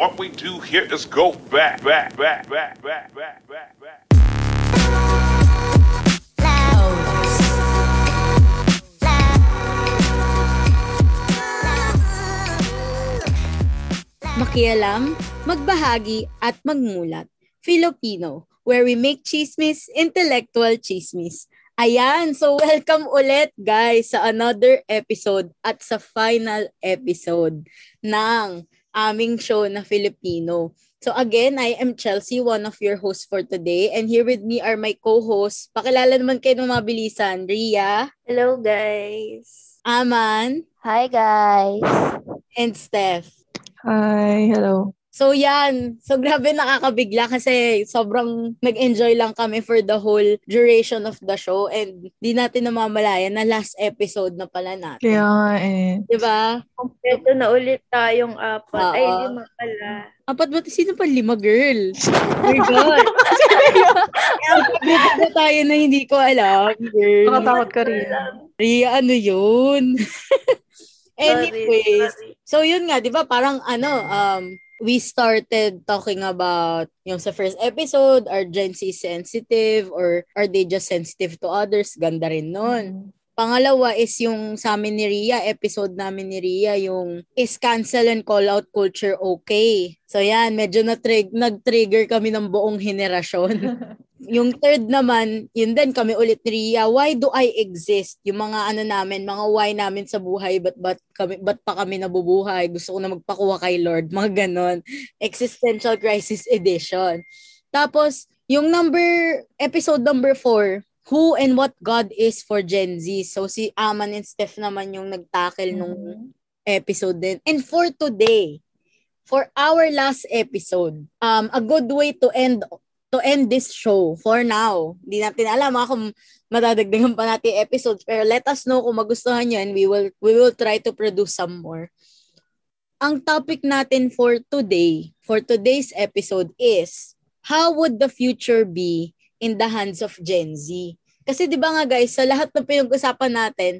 What we do here is go back, back, back, back, back, back, back, back. Makialam, magbahagi, at magmulat. Filipino, where we make chismis, intellectual chismis. Ayan, so welcome ulit guys sa another episode at sa final episode ng aming show na Filipino. So again, I am Chelsea, one of your hosts for today. And here with me are my co-hosts. Pakilala naman kayo ng mabilisan. Ria, Hello, guys. Aman, Hi guys. and Steph. Hi, hello. So yan, so grabe nakakabigla kasi sobrang nag-enjoy lang kami for the whole duration of the show and di natin namamalayan na last episode na pala natin. Kaya eh. Di ba? Kompleto na ulit tayong apat. Ay, Oo. lima pala. Apat ba? Sino pa lima, girl? Oh my God. Kaya pagdito tayo na hindi ko alam, girl. Nakatakot ka rin. Ria, ano yun? Anyways, Sorry, sorry. So yun nga, 'di ba? Parang ano, um we started talking about yung sa first episode, are Gen Z sensitive or are they just sensitive to others? Ganda rin nun. Pangalawa is yung sa amin ni Ria, episode namin ni Ria, yung is cancel and call out culture okay? So yan, medyo na-trig- nag-trigger kami ng buong henerasyon. yung third naman, yun din kami ulit ni Ria, why do I exist? Yung mga ano namin, mga why namin sa buhay, but but kami ba't pa kami nabubuhay? Gusto ko na magpakuha kay Lord, mga ganon. Existential Crisis Edition. Tapos, yung number, episode number four, Who and What God is for Gen Z. So, si Aman and Steph naman yung nagtackle nung episode din. And for today, for our last episode, um, a good way to end to end this show for now. Hindi natin alam ha, kung madadagdagan pa natin episodes pero let us know kung magustuhan nyo and we will we will try to produce some more. Ang topic natin for today, for today's episode is how would the future be in the hands of Gen Z? Kasi 'di ba nga guys, sa lahat ng pinag-usapan natin,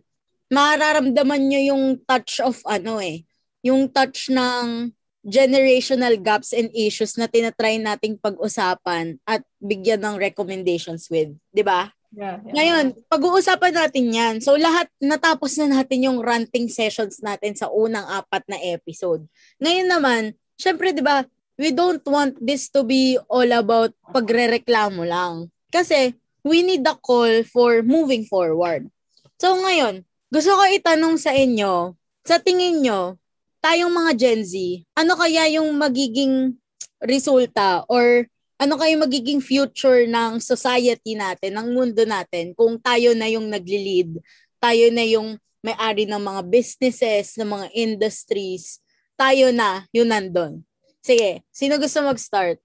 mararamdaman nyo yung touch of ano eh, yung touch ng generational gaps and issues na tinatry nating pag-usapan at bigyan ng recommendations with, 'di ba? Yeah, yeah. Ngayon, pag-uusapan natin 'yan. So lahat natapos na natin yung ranting sessions natin sa unang apat na episode. Ngayon naman, syempre 'di ba, we don't want this to be all about pagrereklamo lang. Kasi we need a call for moving forward. So ngayon, gusto ko itanong sa inyo, sa tingin nyo, tayong mga Gen Z, ano kaya yung magiging resulta or ano kaya yung magiging future ng society natin, ng mundo natin kung tayo na yung nagli-lead, tayo na yung may-ari ng mga businesses, ng mga industries, tayo na yung nandun. Sige, sino gusto mag-start?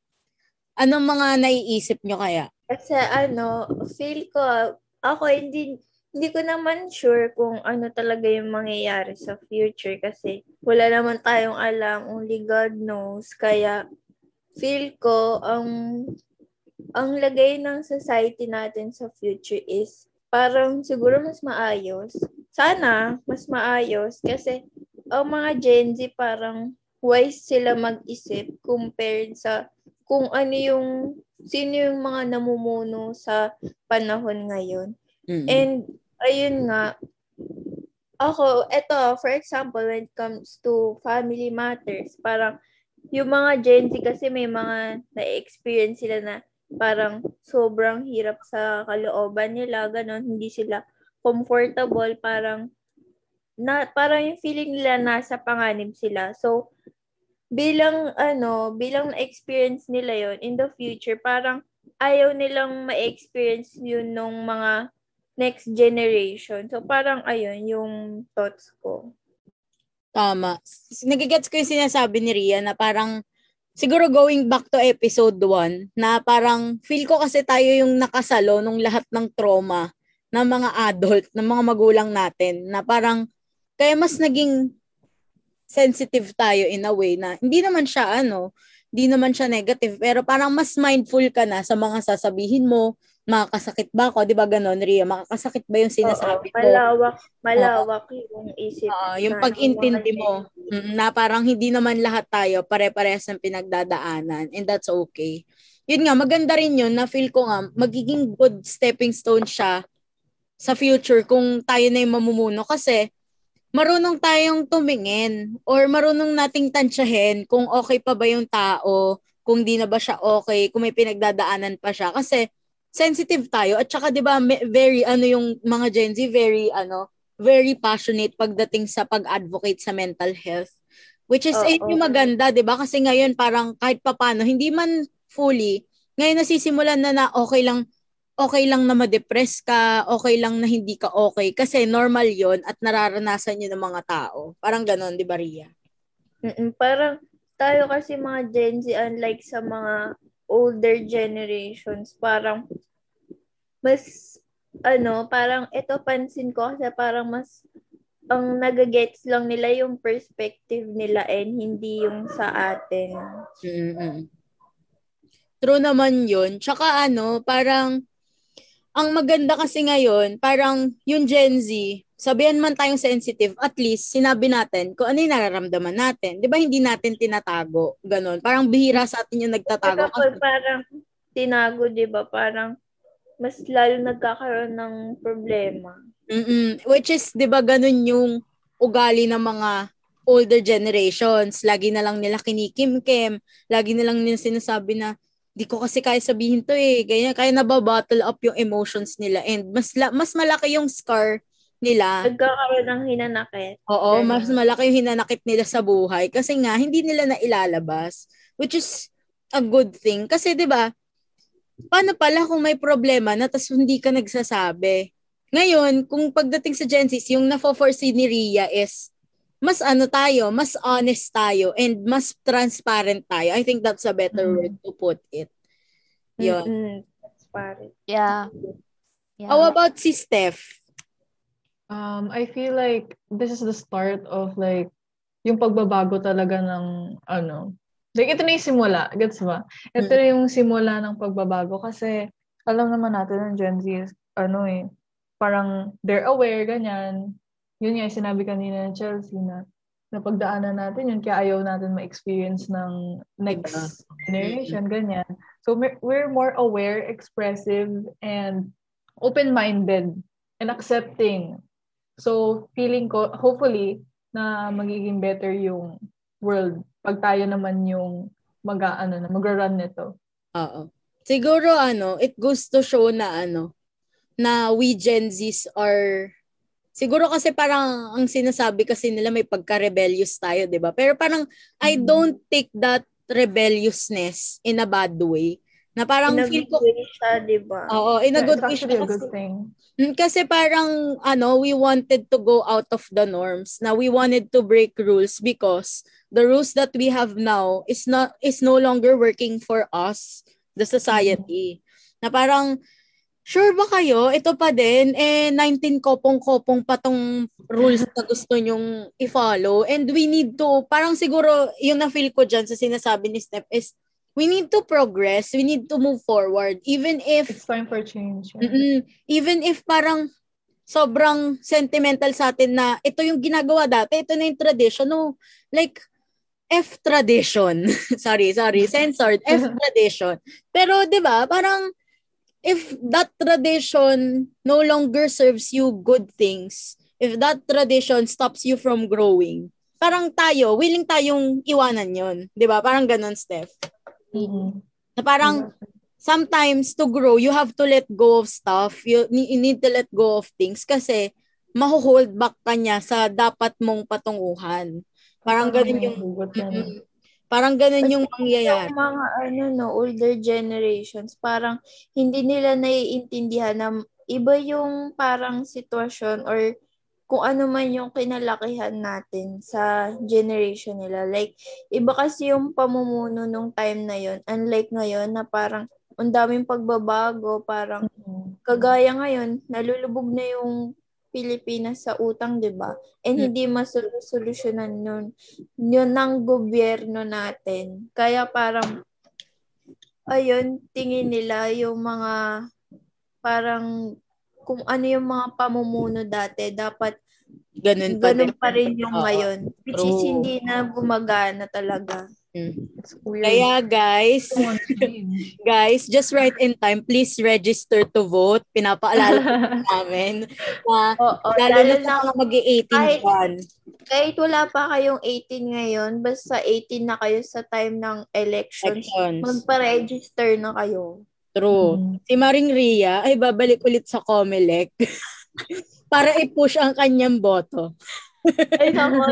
Anong mga naiisip nyo kaya? Kasi ano, feel ko, ako hindi, hindi ko naman sure kung ano talaga yung mangyayari sa future kasi wala naman tayong alam, only God knows. Kaya feel ko ang ang lagay ng society natin sa future is parang siguro mas maayos. Sana mas maayos kasi ang mga Gen Z parang wise sila mag-isip compared sa kung ano yung sino yung mga namumuno sa panahon ngayon. Mm. And ayun nga, ako, eto, for example, when it comes to family matters, parang yung mga Gen Z kasi may mga na-experience sila na parang sobrang hirap sa kalooban nila, ganon, hindi sila comfortable, parang na parang yung feeling nila nasa panganib sila. So, bilang ano, bilang na-experience nila yon in the future, parang ayaw nilang ma-experience yun nung mga next generation. So, parang ayun yung thoughts ko. Tama. Nagigets ko yung sinasabi ni Ria na parang siguro going back to episode 1 na parang feel ko kasi tayo yung nakasalo nung lahat ng trauma ng mga adult, ng mga magulang natin na parang kaya mas naging sensitive tayo in a way na hindi naman siya ano, hindi naman siya negative, pero parang mas mindful ka na sa mga sasabihin mo, makakasakit ba ako, 'di ba ganon, Ria? Makakasakit ba yung sinasabi Oo, ko? malawak, malawak yung isip. Oo, yung natin, pag-intindi mo mm, na parang hindi naman lahat tayo pare-parehas ng pinagdadaanan and that's okay. Yun nga, maganda rin yun na feel ko nga magiging good stepping stone siya sa future kung tayo na yung mamumuno kasi marunong tayong tumingin or marunong nating tansyahin kung okay pa ba yung tao, kung di na ba siya okay, kung may pinagdadaanan pa siya. Kasi sensitive tayo at saka 'di ba very ano yung mga Gen Z very ano very passionate pagdating sa pag-advocate sa mental health which is Oo. eh, yung maganda 'di ba kasi ngayon parang kahit papano hindi man fully ngayon nasisimulan na na okay lang okay lang na ma-depress ka, okay lang na hindi ka okay kasi normal 'yon at nararanasan 'yun ng mga tao. Parang ganon, 'di ba, Ria? Mm-mm, parang tayo kasi mga Gen Z, unlike sa mga older generations, parang mas, ano, parang ito pansin ko kasi parang mas ang nagagets lang nila yung perspective nila and hindi yung sa atin. mm True naman yun. Tsaka ano, parang, ang maganda kasi ngayon, parang yung Gen Z, sabihan man tayong sensitive, at least sinabi natin kung ano yung nararamdaman natin. Di ba hindi natin tinatago? Ganon. Parang bihira sa atin yung nagtatago. Pag parang tinago, di ba, parang mas lalo nagkakaroon ng problema. Mm-mm. Which is, di ba, ganun yung ugali ng mga older generations. Lagi na lang nila kinikim-kim. Lagi na lang nila sinasabi na, di ko kasi kaya sabihin to eh. Ganyan, kaya nababottle up yung emotions nila. And mas, la- mas malaki yung scar nila. Nagkakaroon ng hinanakit. Oo, Ganun. mas malaki yung hinanakit nila sa buhay. Kasi nga, hindi nila na ilalabas. Which is a good thing. Kasi 'di ba paano pala kung may problema na tas hindi ka nagsasabi? Ngayon, kung pagdating sa Gen Z, yung nafo-foresee ni Ria is mas ano tayo, mas honest tayo, and mas transparent tayo. I think that's a better Mhm. word to put it. Yun. Mm-mm. That's pare. Yeah. Yeah. How about si Steph? Um, I feel like this is the start of like yung pagbabago talaga ng ano. Like ito na yung simula, gets ba? Ito na yung simula ng pagbabago kasi alam naman natin ng Gen Z is, ano eh, parang they're aware, ganyan. Yun nga, sinabi kanina ng Chelsea na napagdaanan natin yun, kaya ayaw natin ma-experience ng next generation, ganyan. So we're more aware, expressive, and open-minded and accepting. So feeling ko, hopefully, na magiging better yung world pag tayo naman yung mag ano na magra-run nito. Oo. Siguro ano, it goes to show na ano, na we Gen Zs are Siguro kasi parang ang sinasabi kasi nila may pagka-rebellious tayo, 'di ba? Pero parang I Mhm. don't take that rebelliousness in a bad way. Na parang In a feel ko siya, di ba? Oo, in a good way siya a good kasi- thing. Mm, Kasi parang ano, we wanted to go out of the norms. Na we wanted to break rules because the rules that we have now is not is no longer working for us, the society. Na parang sure ba kayo? Ito pa din eh 19 kopong-kopong pa tong rules na gusto nyong i-follow and we need to parang siguro yung na-feel ko dyan sa sinasabi ni Steph is we need to progress, we need to move forward even if It's time for change. Mm-mm. Even if parang sobrang sentimental sa atin na ito yung ginagawa dati, ito na yung tradition. No, like, F tradition. sorry, sorry. Censored. F tradition. Pero, di ba, parang if that tradition no longer serves you good things, if that tradition stops you from growing, parang tayo, willing tayong iwanan yon Di ba? Parang ganun, Steph. Mhm. Na parang, sometimes to grow, you have to let go of stuff. You, you need to let go of things kasi maho-hold back ka niya sa dapat mong patunguhan. Parang ganun yung hugot na nun. Mm, parang ganun yung mangyayari. Yung mga ano no, older generations, parang hindi nila naiintindihan na iba yung parang sitwasyon or kung ano man yung kinalakihan natin sa generation nila. Like, iba kasi yung pamumuno nung time na yon Unlike ngayon na parang ang daming pagbabago, parang Mhm. kagaya ngayon, nalulubog na yung Pilipinas sa utang, di ba? And Hmm. hindi masolusyonan yun, yun ng gobyerno natin. Kaya parang, ayun, tingin nila yung mga, parang, kung ano yung mga pamumuno dati, dapat Ganun pa ganun pa rin yung ngayon. Which is hindi na gumagana talaga. Mm. Kaya guys, want change. guys, just right in time, please register to vote. Pinapaalala ko namin na Oo, lalo na sa mga mag-18 kahit- dyan. kahit wala pa kayong 18 ngayon, basta 18 na kayo sa time ng elections, Elections. magpa-register na kayo. True. Mm. Si Maring Ria ay babalik ulit sa Comelec para i-push ang kanyang boto. Ay, naku,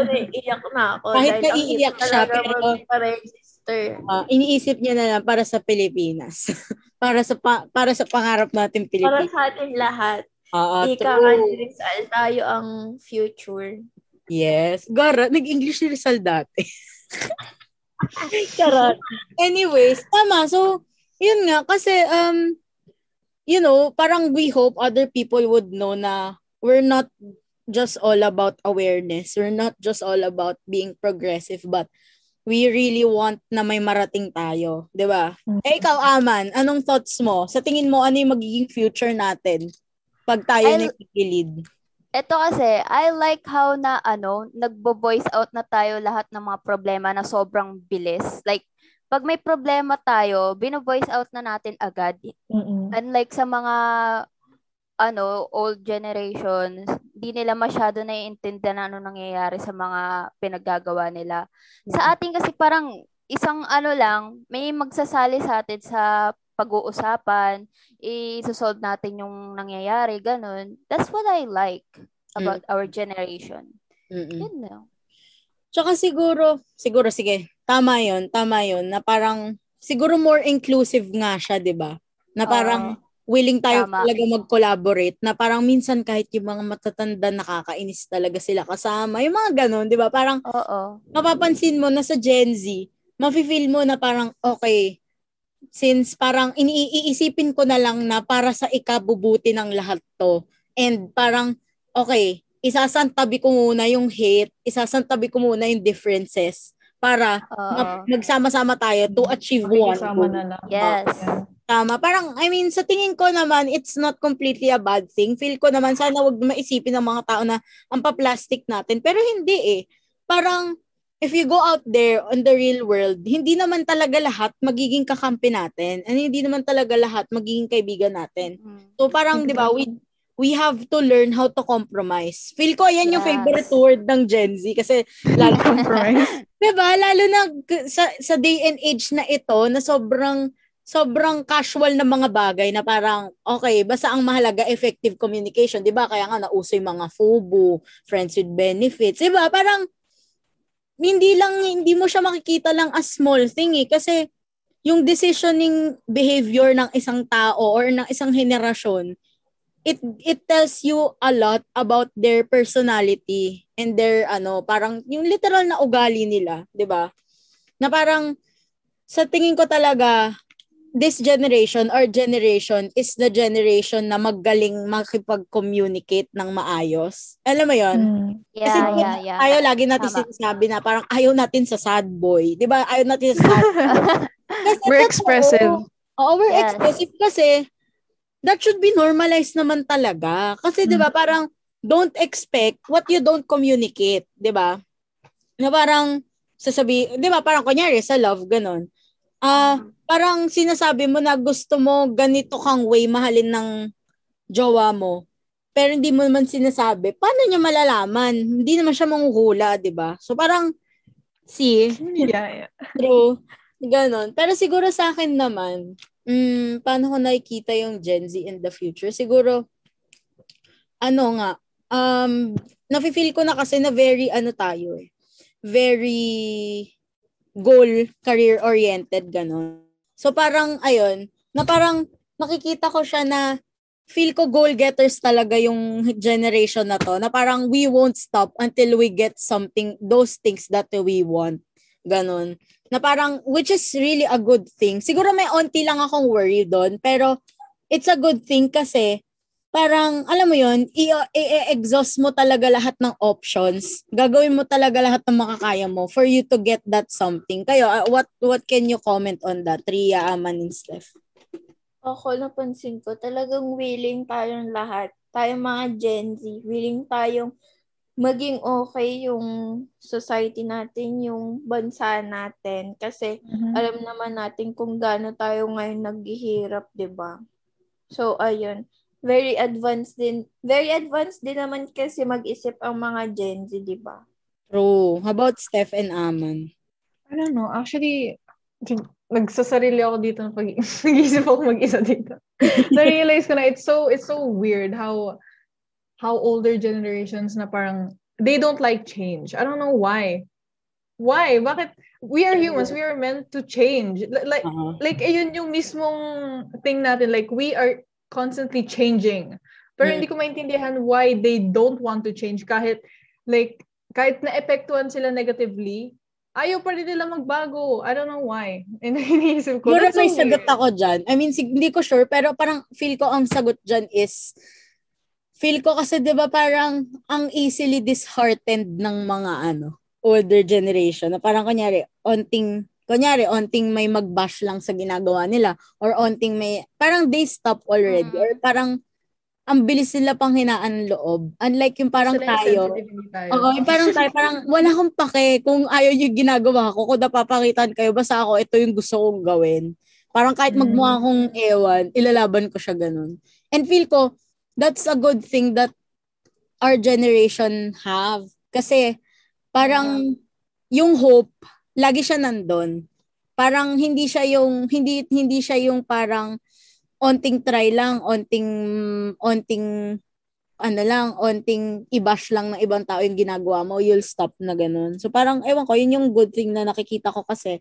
na ako. Kahit naiiyak hirap siya, pero- magpa-register. Ah, iniisip niya na lang para sa Pilipinas. para sa pa- para sa pangarap natin Para Pilipinas. sa atin lahat. Ah, Ika true. ni Rizal, tayo ang future. Yes. Gara, nag-English si Rizal dati. Charot. Anyways, tama. So, yun nga. Kasi, um, you know, parang we hope other people would know na we're not just all about awareness. We're not just all about being progressive, but we really want na may marating tayo. 'di ba? Mm. Eh, ikaw, Aman, anong thoughts mo? Sa tingin mo, ano yung magiging future natin pag tayo I'll- na nagigilid? Ito kasi, I like how na ano, nagbo-voice out na tayo lahat ng mga problema na sobrang bilis. Like, pag may problema tayo, bino-voice out na natin agad. Mm-mm. Unlike sa mga ano, old generations, di nila masyado naiintindihan ano nangyayari sa mga pinaggagawa nila. Sa atin kasi parang isang ano lang, may magsasali sa atin sa pag-uusapan, i-solve natin yung nangyayari, ganun. That's what I like about our generation. Mm-mm. Yun lang. Tsaka siguro, siguro sige, tama 'yon, tama 'yon na parang siguro more inclusive nga siya, 'di ba? Na parang willing tayo Tama. talaga mag-collaborate na parang minsan kahit yung mga matatanda nakakainis talaga sila kasama. Yung mga ganun, 'di ba? Parang Oo. mapapansin mo na sa Gen Z, mafe-feel mo na parang okay, since parang iniisipin ko na lang na para sa ikabubuti ng lahat to. And parang, okay, isasantabi ko muna yung hate, isasantabi ko muna yung differences para ma- magsama-sama tayo to achieve one goal. na lang. Yes. Tama. Parang, I mean, sa tingin ko naman, it's not completely a bad thing. Feel ko naman, sana wag maisipin ng mga tao na ang pa-plastic natin. Pero hindi eh. Parang, if you go out there on the real world, hindi naman talaga lahat magiging kakampi natin. And hindi naman talaga lahat magiging kaibigan natin. Mm. So parang, di ba, we, we have to learn how to compromise. Feel ko, yan yung Yes. favorite word ng Gen Z. Kasi, lalo, Compromise. Diba? Lalo na sa, sa day and age na ito na sobrang sobrang casual na mga bagay na parang okay, basta ang mahalaga effective communication, 'di ba? Kaya nga nauso yung mga FUBU, friends with benefits, 'di ba? Parang hindi lang hindi mo siya makikita lang as small thing eh kasi yung decisioning behavior ng isang tao or ng isang henerasyon it it tells you a lot about their personality and their ano parang yung literal na ugali nila 'di ba na parang sa tingin ko talaga this generation or generation is the generation na magaling makipag-communicate ng maayos. Alam mo 'yon? Mm. Kasi Yeah, diba, yeah, yeah. tayo lagi natin Tama. sinasabi na parang ayaw natin sa sad boy. 'Di ba? Ayaw natin sa sad Kasi We're totoo. expressive. Oo, we're Yes. expressive kasi that should be normalized naman talaga. Kasi 'di ba Mm. parang don't expect what you don't communicate, 'di ba? Na parang sasabi, 'di ba parang kunyari sa love ganon. Ah, parang sinasabi mo na gusto mo ganito kang way mahalin ng jowa mo. Pero hindi mo naman sinasabi. Paano niya malalaman? Hindi naman siya manghuhula, 'di ba? So parang see, Yeah, yeah. True. Ganon. Pero siguro sa akin naman, mm, paano ko nakikita yung Gen Z in the future? Siguro, ano nga, um, nafe-feel ko na kasi na very, ano tayo eh, very goal, career-oriented, ganon. So parang, ayun, na parang nakikita ko siya na feel ko goal-getters talaga yung generation na to, na parang we won't stop until we get something, those things that we want. Ganon na parang, which is really a good thing. Siguro may onti lang akong worry doon, pero it's a good thing kasi parang, alam mo yon i-exhaust mo talaga lahat ng options. Gagawin mo talaga lahat ng makakaya mo for you to get that something. Kayo, uh, what what can you comment on that, Ria, Aman, and Steph? Ako, napansin ko, talagang willing tayong lahat. Tayong mga Gen Z, willing tayong maging okay yung society natin, yung bansa natin. Kasi Mhm. alam naman natin kung gaano tayo ngayon naghihirap, 'di ba? So ayun, very advanced din. Very advanced din naman kasi mag-isip ang mga Gen Z, 'di ba? True. How about Steph and Aman? I don't know. Actually, nagsasarili ako dito ng pag nag-iisip ako mag-isa dito. Na-realize ko na it's so it's so weird how how older generations na parang they don't like change. I don't know why. Why? Bakit? We are humans. We are meant to change. Li- Like Uh-huh. like ayun yung mismong thing natin. Like we are constantly changing. Pero Mm. hindi ko maintindihan why they don't want to change kahit like kahit na-epektuhan sila negatively, ayaw pa rin nila magbago. I don't know why. And iniisip ko. Siguro that's so may sagot weird. ako dyan. I mean, hindi ko sure, pero parang feel ko ang sagot dyan is, feel ko kasi 'di ba parang ang easily disheartened ng mga ano, older generation. Na parang kunyari, onting, kunyari, onting may magbash lang sa ginagawa nila or onting may, parang they stop already Mm. or parang ang bilis nila pang hinaan loob. Unlike yung parang yung tayo, tayo. Oo, yung parang tayo, parang wala akong pake kung ayaw yung ginagawa ko, kung napapakitan kayo, basta ako, ito yung gusto kong gawin. Parang kahit Mm. magmukha akong ewan, ilalaban ko siya ganun. And feel ko, that's a good thing that our generation have. Kasi, parang, yung hope, lagi siya nandun. Parang hindi siya yung, hindi, hindi siya yung parang, onting try lang, onting, onting ano lang, onting i-bash lang ng ibang tao yung ginagawa mo, you'll stop na ganun. So parang, ewan ko, yun yung good thing na nakikita ko kasi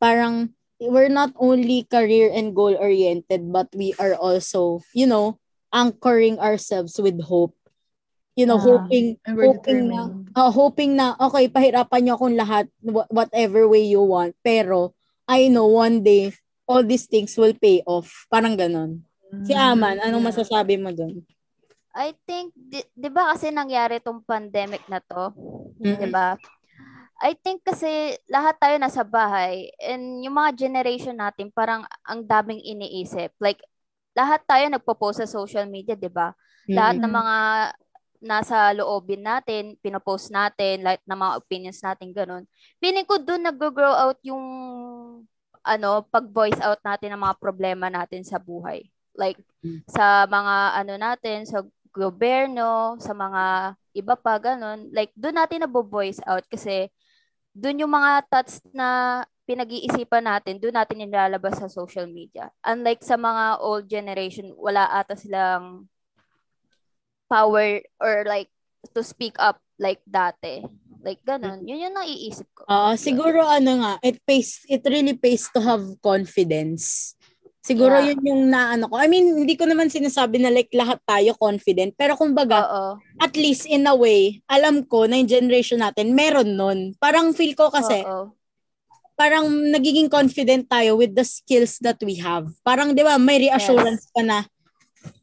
parang we're not only career and goal-oriented, but we are also, you know, anchoring ourselves with hope. You know, Ah, hoping, hoping na, determined. oh, hoping na, okay, pahirapan niyo akong lahat, wh- whatever way you want, pero I know one day, all these things will pay off. Parang ganun. Si Aman, anong Yeah. masasabi mo dun? I think, di, di ba kasi nangyari tong pandemic na to? Di Mm-mm. ba? I think kasi lahat tayo nasa bahay and yung mga generation natin parang ang daming iniisip. Like, lahat tayo nagpo-post sa social media, di ba? Lahat ng mga nasa loobin natin, pinopost natin, lahat ng mga opinions natin, ganun. Feeling ko doon nag-grow out yung ano, pag-voice out natin ng mga problema natin sa buhay. Like, Mm. sa mga ano natin, sa gobyerno, sa mga iba pa, ganun. Like, doon natin nabo-voice out kasi doon yung mga thoughts na pinag-iisipan natin, doon natin nilalabas sa social media. Unlike sa mga old generation, wala ata silang power or like to speak up like dati. Like ganun. Yun yung naiisip ko. Oo, siguro ano nga, it pays, it really pays to have confidence. Siguro Yeah. yun yung naano ko. I mean, hindi ko naman sinasabi na like lahat tayo confident, pero kumbaga, Oo. at least in a way, alam ko na yung generation natin, meron nun. Parang feel ko kasi, Oo. Parang nagiging confident tayo with the skills that we have. Parang 'di ba, may reassurance ka na.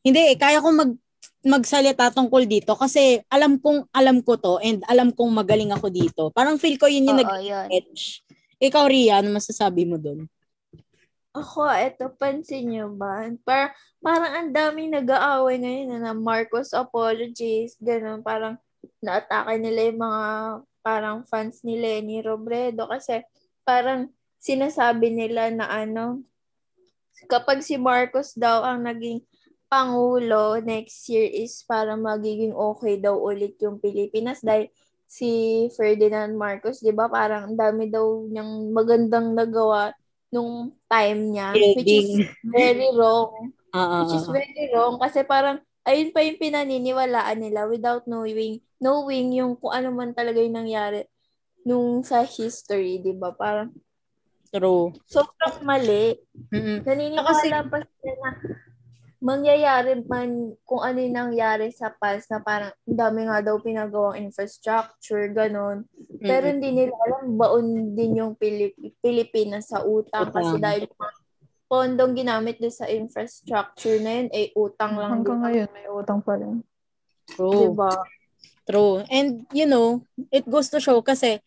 Hindi, eh, kaya ko mag magsalita tungkol dito kasi alam kong alam ko to and alam kong magaling ako dito. Parang feel ko yun yung Oo, nag yun. edge. Ikaw, Ria, ano masasabi mo doon? Ako, eto, pansin nyo ba? Parang, parang ang daming nag-aaway ngayon na, na Marcos apologies, ganun. Parang naatake nila yung mga parang fans ni Lenny Robredo kasi parang sinasabi nila na ano, kapag si Marcos daw ang naging pangulo next year is para magiging okay daw ulit yung Pilipinas dahil si Ferdinand Marcos, 'di ba? Parang ang dami daw niyang magandang nagawa nung time niya, which is very wrong. Ah, Which is very wrong kasi parang ayun pa yung pinaniniwalaan nila without knowing knowing yung kung ano man talaga yung nangyari nung sa history, 'di ba? Parang True. sobrang mali. Mm-mm. Naniniwala pa sila na mangyayari man kung ano yung nangyari sa past na parang ang dami nga daw pinagawang infrastructure, ganun. Pero Mm-mm. hindi nila alam baon din yung Pilip- Pilipinas sa utang kasi Utang. dahil pondong ginamit doon sa infrastructure na yun, eh, utang lang Hanggang ngayon, may utang pa rin. True. Diba? True. And, you know, it goes to show kasi,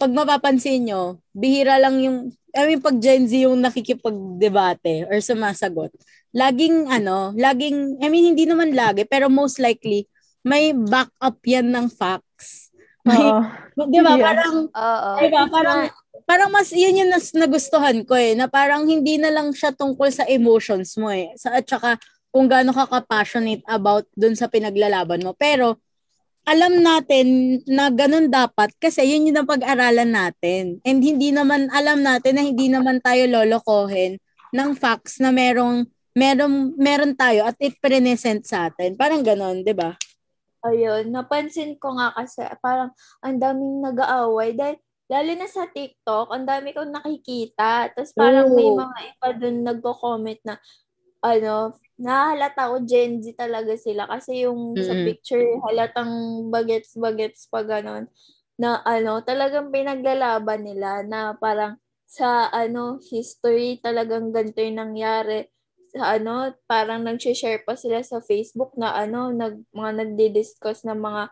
pag mapapansin nyo, bihira lang yung, I mean, pag Gen Z yung nakikipag-debate or sumasagot, laging, ano, laging, I mean, hindi naman lagi, pero most likely, may backup yan ng facts. May, Oo. di ba? Yeah. Parang, Oo. di ba? Parang, parang mas, yun yung nas, nagustuhan ko eh, na parang hindi na lang siya tungkol sa emotions mo eh. Sa, at saka, kung gaano ka ka-passionate about dun sa pinaglalaban mo. Pero, alam natin na ganun dapat kasi yun yung pag-aralan natin. And hindi naman, alam natin na hindi naman tayo lolokohin ng facts na merong, meron, meron tayo at i-present sa atin. Parang ganun, di ba? Ayun, napansin ko nga kasi parang ang daming nag-aaway dahil lalo na sa TikTok, ang dami kong nakikita. Tapos parang may Oo. mga iba dun nagko-comment na ano, nahalata ko Gen Z talaga sila kasi yung sa Mm-mm. picture halatang bagets-bagets pa ganon na ano, talagang pinaglalaban nila na parang sa ano, history talagang ganito yung nangyari sa ano, parang nag-share pa sila sa Facebook na ano, nag, mga nagdi-discuss ng mga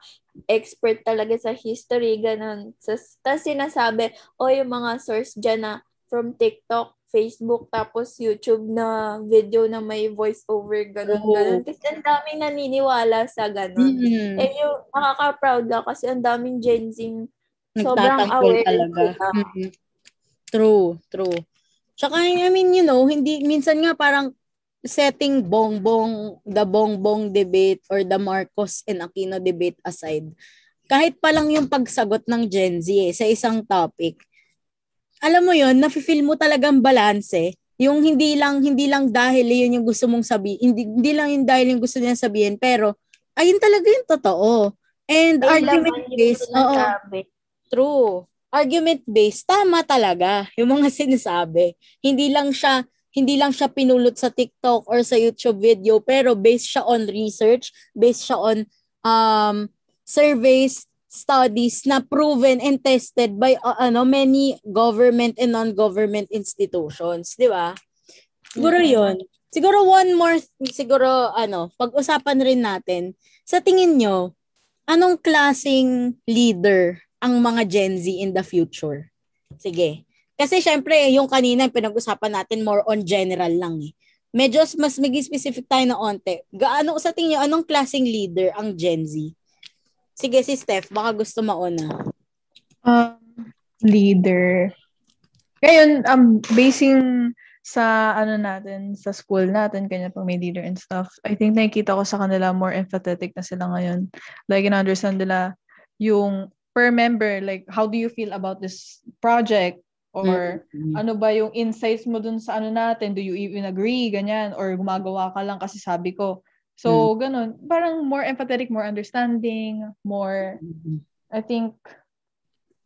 expert talaga sa history, ganun. Tapos sinasabi, o yung mga source dyan na from TikTok, Facebook, tapos YouTube na video na may voice over, ganun, Oo. ganun. Kasi ang daming naniniwala sa ganun. Mm-mm. Eh yung nakaka-proud ako kasi ang daming Gen Z sobrang aware talaga. Mhm. True, true. Tsaka, I mean, you know, hindi, minsan nga parang setting bongbong, the bongbong debate or the Marcos and Aquino debate aside, kahit pa lang yung pagsagot ng Gen Z eh, sa isang topic, alam mo yon nafe-feel mo talagang balance eh. Yung hindi lang hindi lang dahil yun yung gusto mong sabihin, hindi, hindi lang yung dahil yung gusto niya sabihin, pero ayun talaga yung totoo. And May argument based, oo. True. Argument based, tama talaga yung mga sinasabi. Hindi lang siya hindi lang siya pinulot sa TikTok or sa YouTube video, pero based siya on research, based siya on um surveys, studies na proven and tested by uh, ano many government and non-government institutions, di ba? Siguro Mhm. 'yon. Siguro one more siguro ano, pag-usapan rin natin. Sa tingin nyo, anong klasing leader ang mga Gen Z in the future? Sige. Kasi syempre, yung kanina pinag-usapan natin more on general lang eh. Medyo mas maging specific tayo na onte. Gaano sa tingin nyo, anong klaseng leader ang Gen Z? Sige si Steph, baka gusto mauna. Um, leader. Ngayon, um, basing sa ano natin, sa school natin, kanya pang may leader and stuff, I think nakikita ko sa kanila more empathetic na sila ngayon. Like, in-understand nila yung per member, like, how do you feel about this project? Or, ano ba yung insights mo dun sa ano natin? Do you even agree? Ganyan. Or gumagawa ka lang kasi sabi ko. So, ganun. Parang more empathetic, more understanding, more, I think,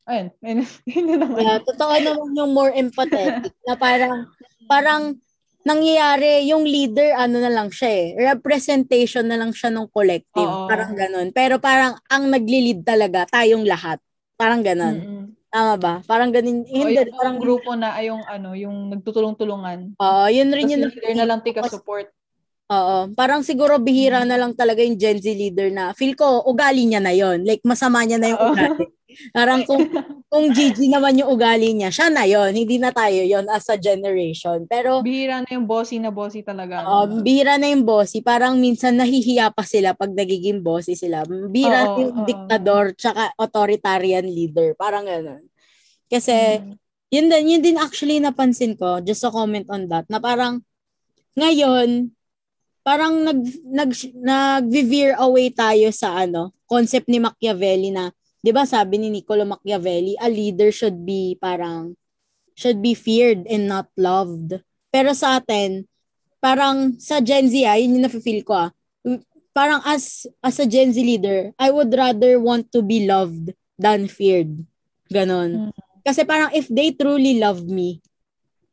ayun. Ayun, yun na naman. Yeah, totoo naman yung more empathetic na parang parang nangyayari yung leader ano na lang siya eh representation na lang siya ng collective Oo. parang ganun pero parang ang nagli-lead talaga tayong lahat parang ganun Mm-mm. tama ba parang ganun O, hindi yung parang grupo na ay yung ano, yung nagtutulong-tulungan. Oo, yun rin Tapos yung yung leader na lang tika support. Oo. Parang siguro bihira na lang talaga yung Gen Z leader na feel ko ugali niya na yon Like masama niya na yung Oo. ugali. Parang kung kung GG naman yung ugali niya, siya na yon Hindi na tayo yon as a generation. Pero Bihira na yung bossy na bossy talaga. um, bihira na yung bossy. Parang minsan nahihiya pa sila pag nagiging bossy sila. Bihira Oo, yung oo. diktador tsaka authoritarian leader. Parang gano'n. Kasi Mm. yun din, yun din actually napansin ko, just to comment on that, na parang ngayon, parang nag, nag, nag-veer away tayo sa ano, concept ni Machiavelli na, di ba sabi ni Niccolo Machiavelli, a leader should be parang, should be feared and not loved. Pero sa atin, parang sa Gen Z, ah, yun yung nafe-feel ko ah, parang as, as a Gen Z leader, I would rather want to be loved than feared. Ganon. Mm. Kasi parang if they truly love me,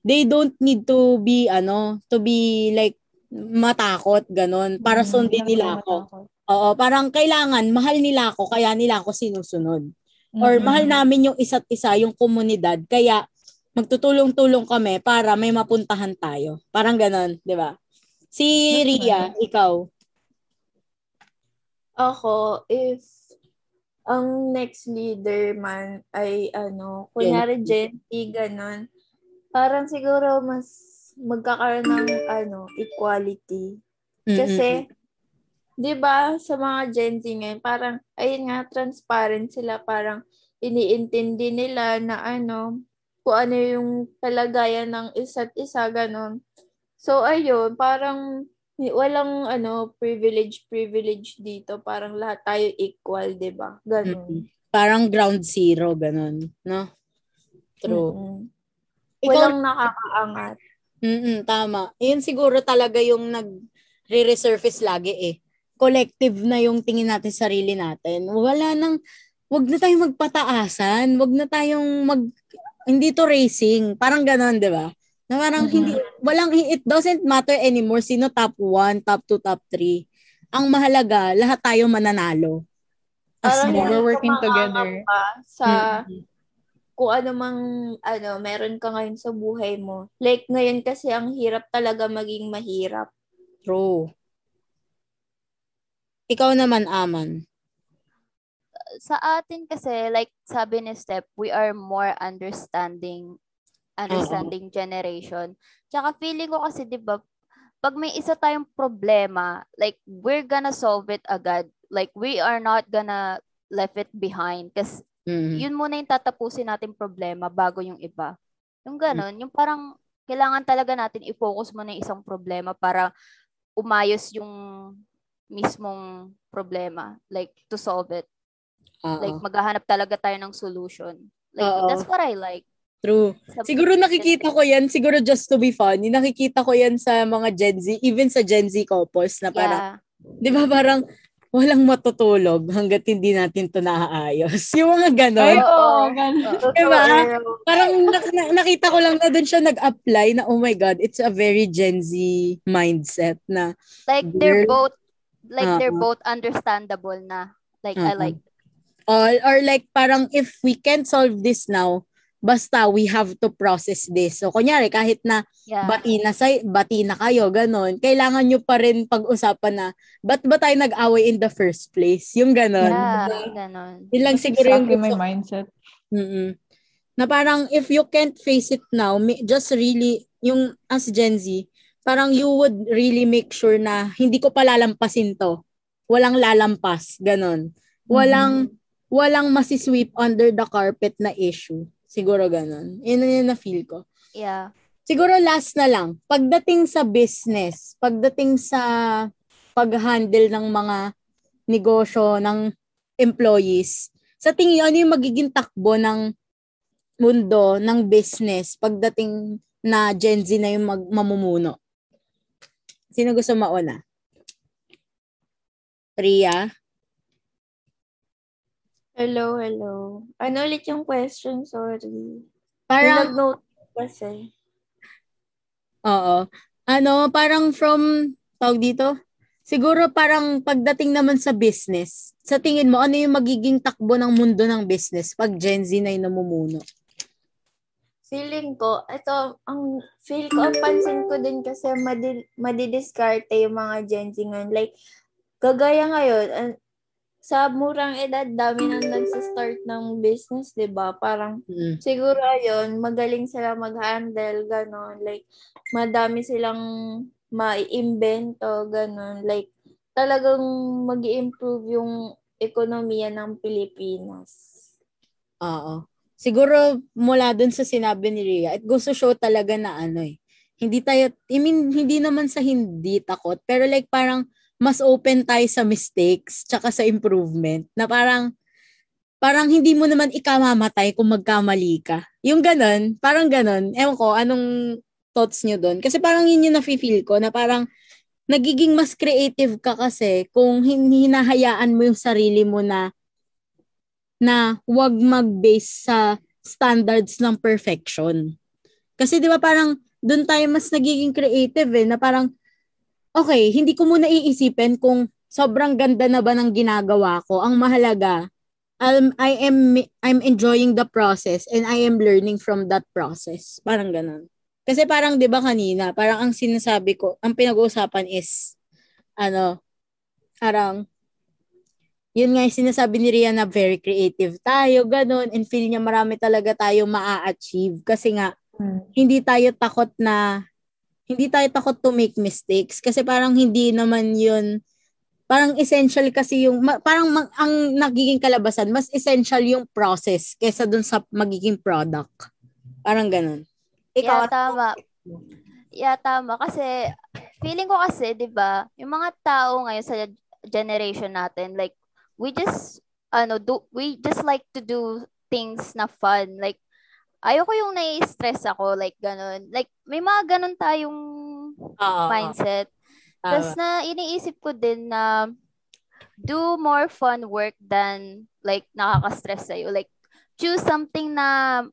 they don't need to be, ano, to be like, matakot, ganon, para Mm, sundin nila ako. matakot. Oo, parang kailangan, mahal nila ako, kaya nila ako sinusunod. Or Mm-mm. mahal namin yung isa't isa, yung komunidad, kaya magtutulong-tulong kami para may mapuntahan tayo. Parang ganon, di ba? Si Ria, ikaw. Ako, if ang next leader man ay ano, kunyari Gen Z, ganon, parang siguro mas magkakaroon ng ano, equality. Kasi, di ba, sa mga Gen Z ngayon, parang, ayun nga, transparent sila, parang iniintindi nila na ano, kung ano yung kalagayan ng isa't isa, ganon. So, ayun, parang walang ano, privilege, privilege dito. Parang lahat tayo equal, di ba? Ganon. Mm-mm. Parang ground zero, ganon. No? True. Mm-mm. Ikaw, Walang nakakaangat. Mm-mm, tama. Yun siguro talaga yung nag-resurface lagi eh. Collective na yung tingin natin sa sarili natin. Wala nang, wag na tayong magpataasan. Wag na tayong mag, hindi to racing. Parang ganon, di ba? Na parang Mhm. hindi, walang, it doesn't matter anymore sino top 1, top 2, top 3. Ang mahalaga, lahat tayo mananalo. As Parang. We're working together. makakapa Sa Mm-mm. Kung ano mang ano, meron ka ngayon sa buhay mo. Like ngayon kasi ang hirap talaga maging mahirap. True. Ikaw naman, Aman. Sa atin kasi, like sabi ni Step, we are more understanding, understanding generation. Tsaka feeling ko kasi, di ba, pag may isa tayong problema, like, we're gonna solve it agad. Like, we are not gonna left it behind. Kasi Mm. yun muna yung tatapusin natin problema bago yung iba. Yung ganon, yung parang kailangan talaga natin i-focus muna yung isang problema para umayos yung mismong problema. Like, to solve it. Oo. Like, maghahanap talaga tayo ng solution. Like, Oo. that's what I like. True. Sa- Siguro nakikita ko yan, siguro just to be funny, nakikita ko yan sa mga Gen Z, even sa Gen Z couples na parang, Yeah. di ba parang walang matutulog hanggat hindi natin to naaayos. Yung mga Ay, ganon. oo. Oo. ganun. Diba? Parang nak- na- nakita ko lang na doon siya nag-apply na, oh my God, it's a very Gen Z mindset na, Like, they're both, like, they're Oo. both understandable na. Like, I Oo. like or, or like parang if we can't solve this now, basta we have to process this. So, kunyari, kahit na Yeah. bati na, sa, bati na kayo, ganon, kailangan nyo pa rin pag-usapan na, ba't ba tayo nag-away in the first place? Yung ganon. Yeah, ganon. Yun lang That's siguro yung exactly my gusto- mindset. Mm-mm. Na parang if you can't face it now, just really, yung as Gen Z, parang you would really make sure na hindi ko palalampasin to. Walang lalampas, ganon. Walang, walang masisweep under the carpet na issue. Siguro ganon. Yun na yun na feel ko. Yeah. Siguro last na lang, pagdating sa business, pagdating sa pag-handle ng mga negosyo ng employees, sa tingin ano yung magiging takbo ng mundo, ng business, pagdating na Gen Z na yung mag- mamumuno? Sino gusto mauna? Ria? Hello, hello. Ano ulit yung question? Sorry. Parang, Nag-note kasi. Oo. Ano, parang from, tawag dito, siguro parang pagdating naman sa business, sa tingin mo, ano yung magiging takbo ng mundo ng business pag Gen Z na yung namumuno? Feeling ko, ito, ang feel ko, ang pansin ko din kasi madi, madidiskarte yung mga Gen Z ngayon. Like, kagaya ngayon, an- sa murang edad, dami nang nagsistart ng business, di ba? Parang, Mm. siguro ayun, magaling sila mag-handle, ganon. Like, madami silang maiimbento, ganon. Like, talagang mag improve yung ekonomiya ng Pilipinas. Oo. Siguro mula dun sa sinabi ni Ria, it goes to show talaga na ano eh. Hindi tayo, I mean, hindi naman sa hindi takot, pero like parang mas open tayo sa mistakes tsaka sa improvement na parang parang hindi mo naman ikamamatay kung magkamali ka. Yung ganun, parang ganun. Ewan ko, anong thoughts nyo doon? Kasi parang yun yung nafe-feel ko na parang nagiging mas creative ka kasi kung hin- hinahayaan mo yung sarili mo na na wag mag-base sa standards ng perfection. Kasi 'di ba parang doon tayo mas nagiging creative eh na parang okay, hindi ko muna iisipin kung sobrang ganda na ba ng ginagawa ko. Ang mahalaga um, I am I'm enjoying the process and I am learning from that process. Parang ganun. Kasi parang 'di ba kanina, parang ang sinasabi ko, ang pinag-uusapan is ano, parang yun nga yung sinasabi ni Rian na very creative tayo, ganun, and feel niya marami talaga tayo maa-achieve kasi nga, Hmm. hindi tayo takot na, hindi tayo takot to make mistakes kasi parang hindi naman yun, parang essential kasi yung, ma- parang ma- ang nagiging kalabasan, mas essential yung process kaysa dun sa magiging product. Parang ganun. Ikaw, yeah, tama. Yeah, tama. Kasi, feeling ko kasi, di ba, yung mga tao ngayon sa generation natin, like, we just, ano, do, we just like to do things na fun. Like, ayoko yung nai-stress ako, like, ganun. Like, may mga ganun tayong Oo. mindset. Tapos na iniisip ko din na do more fun work than like nakaka-stress sa'yo. Like choose something na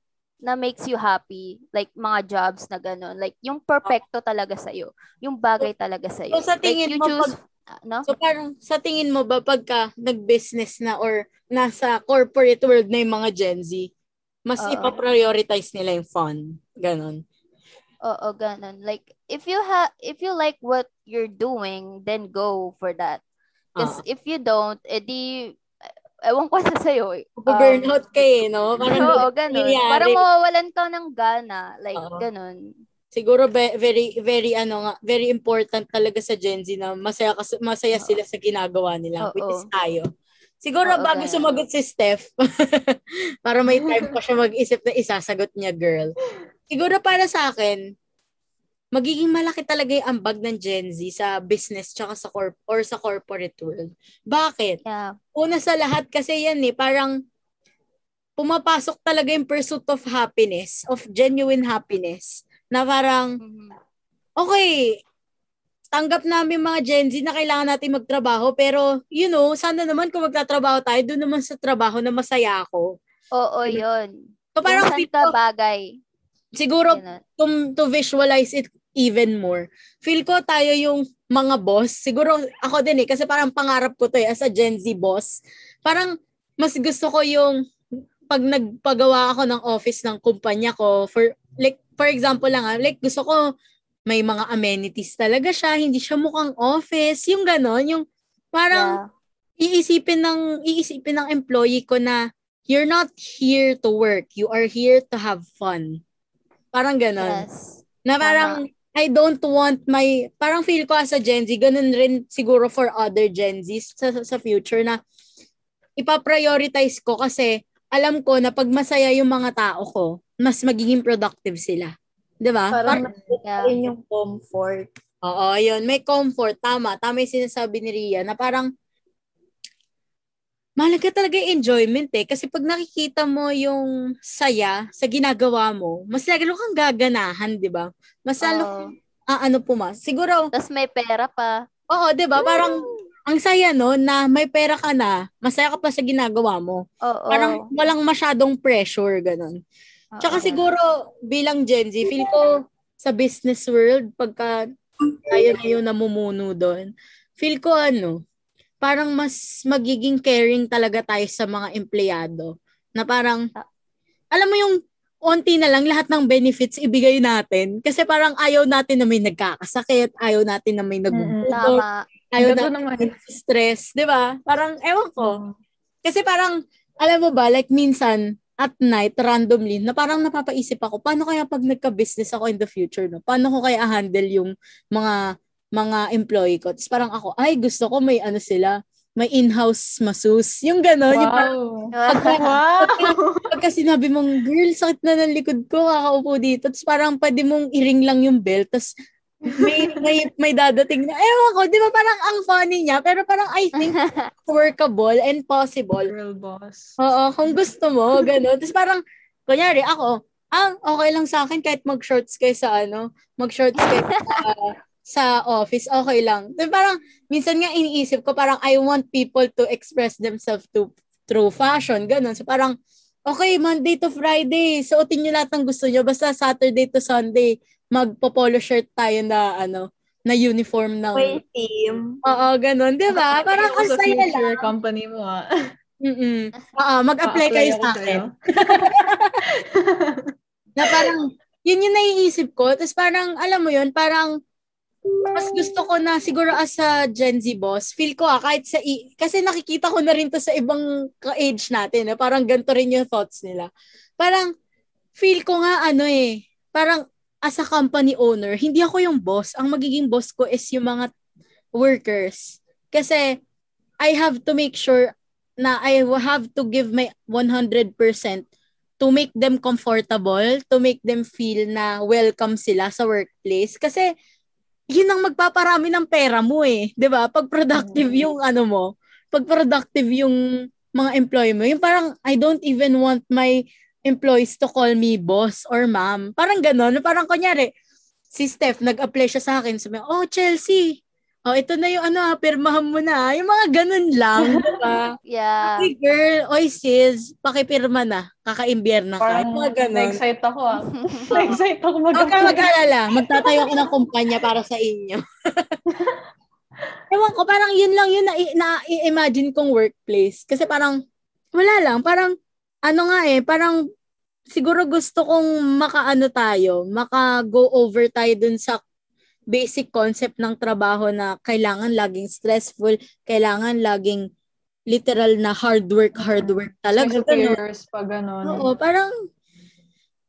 na makes you happy. Like mga jobs na gano'n. Like yung perfecto talaga sa'yo. Yung bagay talaga sa'yo. So, sa tingin like, you mo, choose, pag- no? So parang sa tingin mo ba pagka nag-business na or nasa corporate world na yung mga Gen Z, mas Oo. ipaprioritize nila yung fun. Ganon. Oo, ganun. Like, if you ha if you like what you're doing, then go for that. Because Oo. if you don't, edi, ewan ko sa sa'yo. eh. Um, Burnout ka eh, no? Parang Oo, ganun. nangyayari. Parang mawawalan ka ng gana. Like, Oo. ganun. siguro be- very very ano nga, very important talaga sa Gen Z na masaya masaya sila sa ginagawa nila, Oo. which is tayo. Siguro Oo, bago ganun. sumagot si Steph, para may time pa siya mag-isip na isasagot niya, girl. Siguro para sa akin, magiging malaki talaga yung ambag ng Gen Z sa business tsaka sa corp or sa corporate world. Bakit? Yeah. Una sa lahat kasi yan eh, parang pumapasok talaga yung pursuit of happiness, of genuine happiness, na parang, Mhm. okay, tanggap namin mga Gen Z na kailangan natin magtrabaho, pero, you know, sana naman kung magtatrabaho tayo, doon naman sa trabaho na masaya ako. Oo, yun. So Kung parang ka ko, bagay. siguro to, to visualize it even more, feel ko tayo yung mga boss. Siguro ako din eh, kasi parang pangarap ko to eh, as a Gen Z boss. Parang mas gusto ko yung pag nagpagawa ako ng office ng kumpanya ko, for like for example lang ah, like gusto ko may mga amenities talaga siya, hindi siya mukhang office, yung ganon, yung parang Yeah. iisipin ng iisipin ng employee ko na you're not here to work, you are here to have fun. Parang ganon. Yes. Na parang I don't want my parang feel ko as a Gen Z ganun rin siguro for other Gen Zs sa, sa future na ipaprioritize ko kasi alam ko na pag masaya yung mga tao ko, mas magiging productive sila. 'Di ba? Parang Yeah. yung comfort. Oo, yun. May comfort. Tama. Tama yung sinasabi ni Ria na parang mahalaga talaga yung enjoyment eh. Kasi pag nakikita mo yung saya sa ginagawa mo, mas lalo kang gaganahan, di ba? Mas lalo kang, ah, ano po mas. Siguro, Tapos may pera pa. oo, di ba? Parang, ang saya no, na may pera ka na, masaya ka pa sa ginagawa mo. Oo. Parang walang masyadong pressure, ganun. Oo. Tsaka siguro, bilang Gen Z, feel ko sa business world, pagka tayo na yung namumuno doon, feel ko ano, parang mas magiging caring talaga tayo sa mga empleyado. Na parang, alam mo yung onti na lang lahat ng benefits ibigay natin. Kasi parang ayaw natin na may nagkakasakit, ayaw natin na may nagugulog, Tama. ayaw natin naman. na stress, di ba? Parang, ewan ko. Kasi parang, alam mo ba, like minsan, at night, randomly, na parang napapaisip ako, paano kaya pag nagka-business ako in the future, no? Paano ko kaya handle yung mga mga employee ko? Tapos parang ako, ay, gusto ko may ano sila, may in-house masus. Yung gano'n. Yung parang, Wow. wow. pagka sinabi mong, girl, sakit na ng likod ko, kakaupo dito. Tapos parang pwede mong i-ring lang yung bell. Tapos may, may, may dadating na, ewan ko, di ba parang ang funny niya, pero parang I think workable and possible. Girl boss. Oo, kung gusto mo, gano'n. Tapos parang, kunyari, ako, ah, okay lang sa akin kahit mag-shorts kayo sa ano, mag-shorts kayo sa, sa office, okay lang. Tapos parang, minsan nga iniisip ko, parang I want people to express themselves to through fashion, gano'n. So parang, okay, Monday to Friday, suotin nyo lahat ng gusto nyo. Basta Saturday to Sunday, magpo-polo shirt tayo na, ano, na uniform ng... May team. Oo, gano'n, di ba? Parang ang sa saya lang. company mo ah. Mm-mm. Oo, mag-apply kayo sa akin. na parang, yun yung naiisip ko. Tapos parang, alam mo yun, parang, mas gusto ko na siguro as a Gen Z boss, feel ko ah, kahit sa, i- kasi nakikita ko na rin to sa ibang ka-age natin, eh, parang ganito rin yung thoughts nila. Parang, feel ko nga ano eh, parang as a company owner, hindi ako yung boss. Ang magiging boss ko is yung mga workers. Kasi, I have to make sure na I have to give my 100% to make them comfortable, to make them feel na welcome sila sa workplace. Kasi, yun ang magpaparami ng pera mo eh. ba Pag productive Mm. yung ano mo, pag productive yung mga employee mo, yung parang I don't even want my employees to call me boss or ma'am. Parang ganon. Parang kunyari, si Steph, nag-apply siya sa akin. Sabi, oh, Chelsea, oh, ito na yung ano, ah, pirmahan mo na. Yung mga ganun lang, di ba? Yeah. Hey girl, oy sis, pakipirma na. Kakaimbierna ka. Parang Yung mga ganun. na-excite ako ah. na-excite ako mag Huwag ka mag-alala. Magtatayo ako ng kumpanya para sa inyo. Ewan ko, parang yun lang yun na, na imagine kong workplace. Kasi parang, wala lang. Parang, ano nga eh, parang, siguro gusto kong makaano tayo, maka-go over tayo dun sa basic concept ng trabaho na kailangan laging stressful, kailangan laging literal na hard work, hard work talaga. Ganun. Superiors pa gano'n. Oo, parang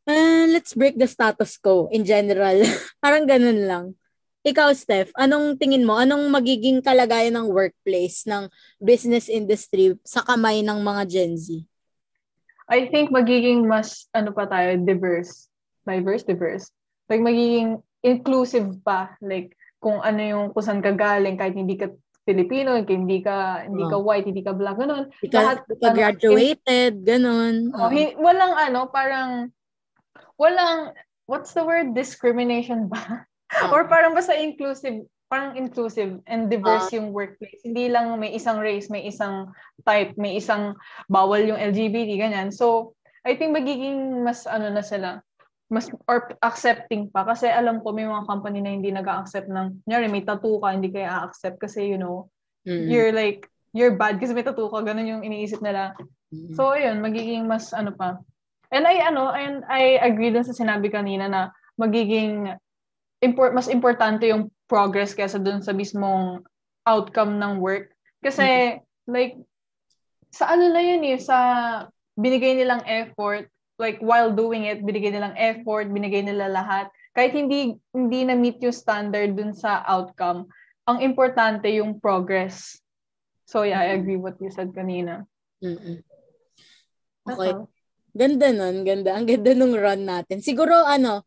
uh, let's break the status quo in general. parang ganun lang. Ikaw, Steph, anong tingin mo? Anong magiging kalagayan ng workplace, ng business industry sa kamay ng mga Gen Z? I think magiging mas, ano pa tayo, diverse. Diverse, diverse. Like, magiging inclusive pa. Like, kung ano yung, kung saan ka galing, kahit hindi ka Filipino, hindi ka, hindi ka Oh. white, hindi ka black, ganun. Ika, Lahat, ika ano, graduated, ganun. Oh, hi- walang ano, parang, walang, what's the word? Discrimination ba? Oh. Or parang basta inclusive, parang inclusive and diverse yung workplace. Hindi lang may isang race, may isang type, may isang bawal yung LGBT, ganyan. So, I think magiging mas ano na sila, mas or accepting pa kasi alam ko may mga company na hindi nag-accept ng kunyari may tattoo ka hindi kaya accept kasi you know Mm. you're like you're bad kasi may tattoo ka ganun yung iniisip nila Mm. So, ayun, magiging mas ano pa. And I, ano, and I agree dun sa sinabi kanina na magiging import, mas importante yung progress kaysa dun sa mismong outcome ng work. Kasi, like, sa ano na yun eh, sa binigay nilang effort, like, while doing it, binigay nilang effort, binigay nila lahat. Kahit hindi, hindi na-meet yung standard dun sa outcome, ang importante yung progress. So, yeah, I agree what you said kanina. That's Okay. Ganda nun, ganda. Ang ganda nung run natin. Siguro, ano,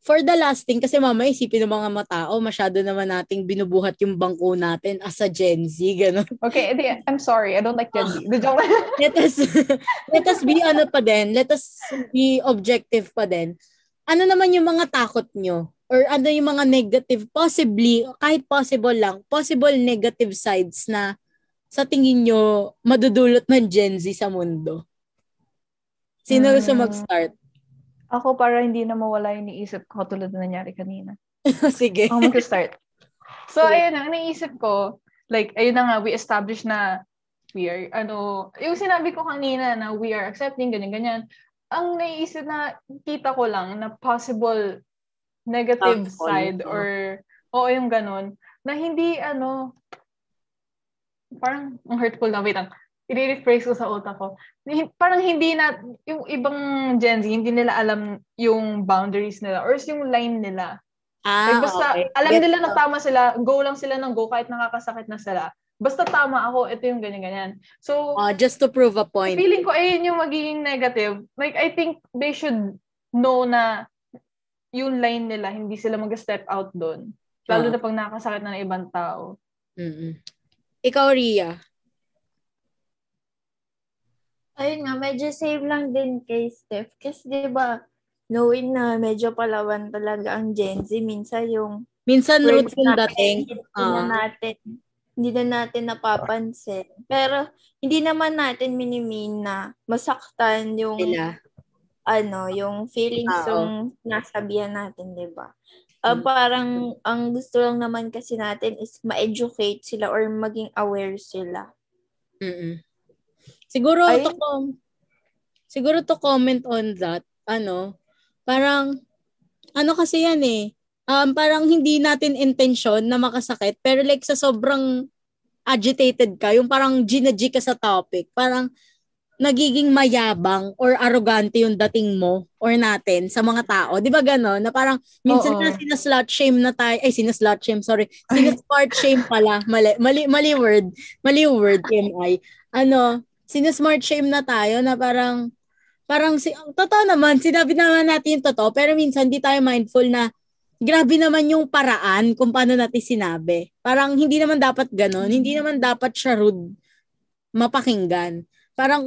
for the lasting, kasi mama, isipin ng mga matao, masyado naman nating binubuhat yung bangko natin as a Gen Z, gano'n. Okay, I'm sorry. I don't like Gen Z. The joke. let us, let us be ano pa din, let us be objective pa din. Ano naman yung mga takot nyo? Or ano yung mga negative, possibly, kahit possible lang, possible negative sides na sa tingin nyo madudulot ng Gen Z sa mundo? Sino gusto Hmm. mag-start? Ako para hindi na mawala yung iniisip ko tulad na nangyari kanina. Sige. Ako mag-start. So, Sige. ayun, ang naisip ko, like, ayun na nga, we established na we are, ano, yung sinabi ko kanina na we are accepting, ganyan-ganyan. Ang naisip na, kita ko lang na possible negative Downfall, side or, oo, yung ganun, na hindi, ano, parang, ang hurtful na, wait lang, i-rephrase ko sa utak ko. Parang hindi na, yung ibang Gen Z, hindi nila alam yung boundaries nila or yung line nila. Ah, Like, basta, okay. alam Get nila na tama sila, go lang sila ng go kahit nakakasakit na sila. Basta tama ako, ito yung ganyan-ganyan. So, Ah, just to prove a point. feeling ko, ayun yung magiging negative. Like, I think they should know na yung line nila, hindi sila mag-step out doon. Lalo Ah. na pag nakakasakit na ng ibang tao. Mm-mm. Ikaw, Ria. Ayun nga, medyo save lang din kay Steph. Kasi di ba, knowing na medyo palawan talaga ang Gen Z, minsan yung Minsan routine na dating. hindi na Ah. natin, hindi na natin napapansin. Pero, hindi naman natin minimin na masaktan yung Sila. ano, yung feelings Ah, yung nasabihan natin, di ba? Mm. parang, ang gusto lang naman kasi natin is ma-educate sila or maging aware sila. Mm-mm. Siguro Ay. to com- siguro to comment on that, ano, parang ano kasi yan eh. Um, parang hindi natin intensyon na makasakit, pero like sa sobrang agitated ka, yung parang ginaji ka sa topic, parang nagiging mayabang or arrogante yung dating mo or natin sa mga tao. Di ba gano'n? Na parang minsan Oo. na sinaslut shame na tayo. Ay, sinaslut shame, sorry. Sinasmart shame pala. Mali, mali, mali word. Mali word, TMI. Ano, sinasmart shame na tayo na parang, parang, si, totoo naman, sinabi naman natin yung totoo, pero minsan di tayo mindful na grabe naman yung paraan kung paano natin sinabi. Parang hindi naman dapat ganon. Hindi naman dapat siya rude mapakinggan. Parang,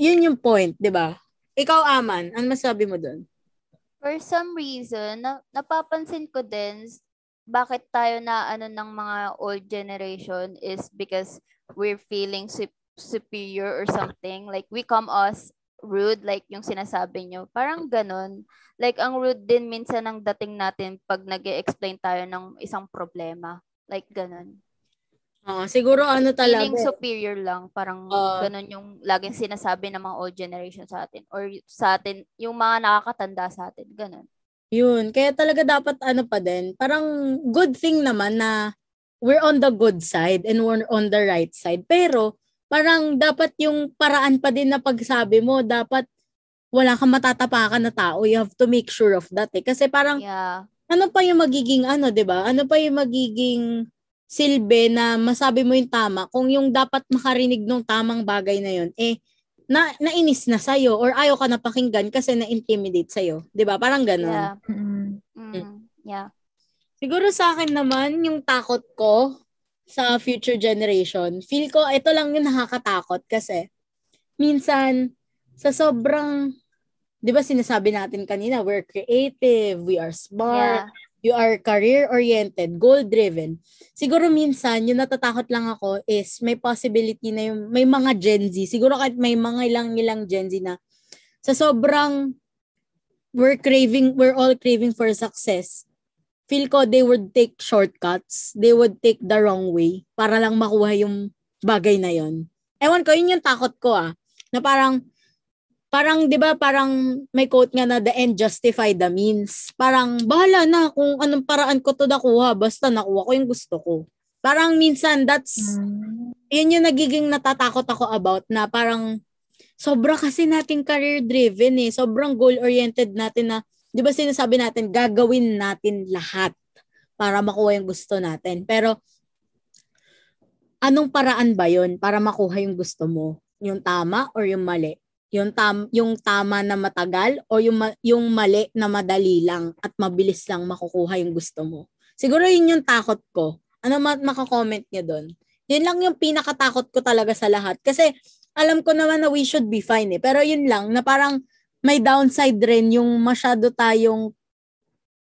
yun yung point, di ba? Ikaw, Aman, ano masabi mo dun? For some reason, na, napapansin ko din bakit tayo na ano ng mga old generation is because we're feeling superior or something. Like we come us rude like yung sinasabi nyo. Parang ganun. Like ang rude din minsan ng dating natin pag nag explain tayo ng isang problema. Like ganun. Oo, siguro ano talaga. Feeling superior lang. Parang Oo. ganun yung laging sinasabi ng mga old generation sa atin. Or sa atin, yung mga nakakatanda sa atin. Ganun. Yun. Kaya talaga dapat ano pa din. Parang good thing naman na we're on the good side and we're on the right side. Pero parang dapat yung paraan pa din na pagsabi mo, dapat wala kang matatapakan na tao. You have to make sure of that eh. Kasi parang Yeah. ano pa yung magiging ano, 'di ba? Ano pa yung magiging silbi na masabi mo yung tama kung yung dapat makarinig ng tamang bagay na yun eh na nainis na sa'yo or ayaw ka na pakinggan kasi na-intimidate sa'yo. 'Di ba? Parang ganun. Yeah. Mm-mm. Mm, yeah. Siguro sa akin naman, yung takot ko sa future generation, feel ko ito lang yung nakakatakot kasi minsan sa sobrang 'di ba sinasabi natin kanina, we're creative, we are smart, Yeah. you are career-oriented, goal-driven. Siguro minsan, yung natatakot lang ako is may possibility na yung may mga Gen Z, siguro kahit may mga ilang-ilang Gen Z na sa sobrang we're craving, we're all craving for success, feel ko they would take shortcuts, they would take the wrong way para lang makuha yung bagay na yon. Ewan ko, yun yung takot ko ah. Na parang, parang, di ba, parang may quote nga na the end justify the means. Parang, bahala na kung anong paraan ko to nakuha, basta nakuha ko yung gusto ko. Parang minsan, that's, Mm. yun yung nagiging natatakot ako about na parang, sobra kasi nating career-driven eh. Sobrang goal-oriented natin na, di ba sinasabi natin, gagawin natin lahat para makuha yung gusto natin. Pero, anong paraan ba yon para makuha yung gusto mo? Yung tama or yung mali? Yung tam yung tama na matagal o yung ma- yung mali na madali lang at mabilis lang makukuha yung gusto mo. Siguro yun yung takot ko. Ano ma- makakomment niyo doon? Yun lang yung pinakatakot ko talaga sa lahat. Kasi alam ko naman na we should be fine eh. Pero yun lang na parang may downside rin yung masyado tayong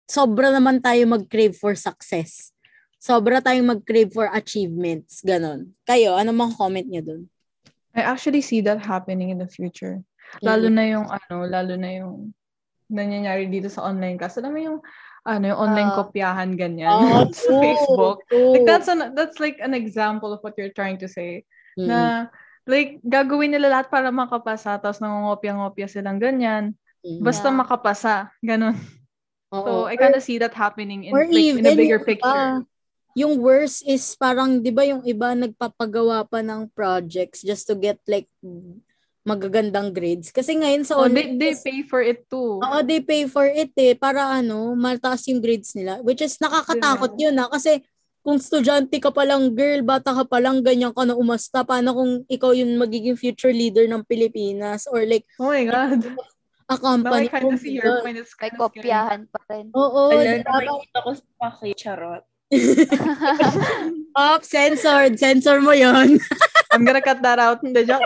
sobra naman tayo mag-crave for success. Sobra tayong mag-crave for achievements. Ganon. Kayo, ano mga comment niyo doon? I actually see that happening in the future. Lalo na yung ano, lalo na yung nangyayari dito sa online class. Alam mo yung ano, yung online Ah. kopyahan ganyan Oh, sa Facebook. Like that's an that's like an example of what you're trying to say. Na like gagawin nila lahat para makapasa tapos nangongopya-ngopya silang ganyan. Basta Yeah. makapasa, ganun. So I kind of see that happening in or like, in even a bigger picture. iba, yung worst is parang, di ba yung iba nagpapagawa pa ng projects just to get like magagandang grades. Kasi ngayon sa So they, online they pay for it too. Oo, they pay for it eh, para ano, mataas yung grades nila. Which is nakakatakot yun ah, kasi kung estudyante ka pa lang, girl, bata ka pa lang, ganyan ka na umasta, paano kung ikaw yung magiging future leader ng Pilipinas or like Oh my God. a Now I company. kind of see your Oh, point. It's kind of kopyahan pa rin. Oo, Wala di na ba? makikita ko sa paki, charot. Up, censored. Censor mo yon I'm gonna cut that out. Hindi, joke.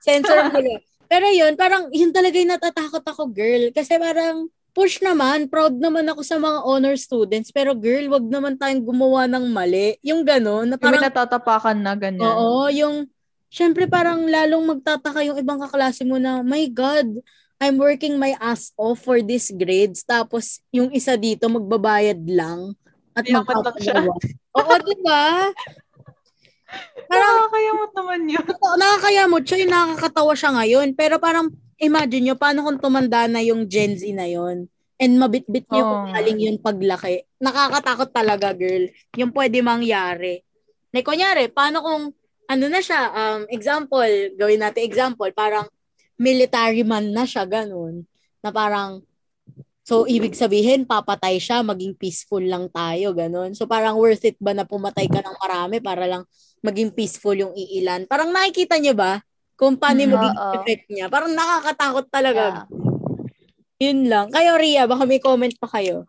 Censor mo yun. Pero yun, parang yun talaga yung natatakot ako, girl. Kasi parang push naman, proud naman ako sa mga honor students. Pero girl, wag naman tayong gumawa ng mali. Yung gano'n, na parang, natatapakan na ganyan. oo, yung, syempre parang lalong magtataka yung ibang kaklase mo na, my God, I'm working my ass off for these grades. Tapos, yung isa dito, magbabayad lang. At magpapagawa. Oo, di ba? Parang, Nakakayamot naman yun. Oo, nakakayamot siya, yung nakakatawa siya ngayon. Pero parang, imagine nyo, paano kung tumanda na yung Gen Z na yon and mabitbit niyo Oo kung nga. galing yun paglaki. Nakakatakot talaga, girl. Yung pwede mangyari. Like, kunyari, paano kung, ano na siya, um, example, gawin natin example, parang military man na siya, ganun. Na parang, so, ibig sabihin, papatay siya, maging peaceful lang tayo, ganun. So, parang worth it ba na pumatay ka ng marami para lang maging peaceful yung iilan? Parang nakikita niyo ba kung paano yung Mm, magiging oo. effect niya? Parang nakakatakot talaga. Yeah. Yun lang. Kayo, Ria, baka may comment pa kayo.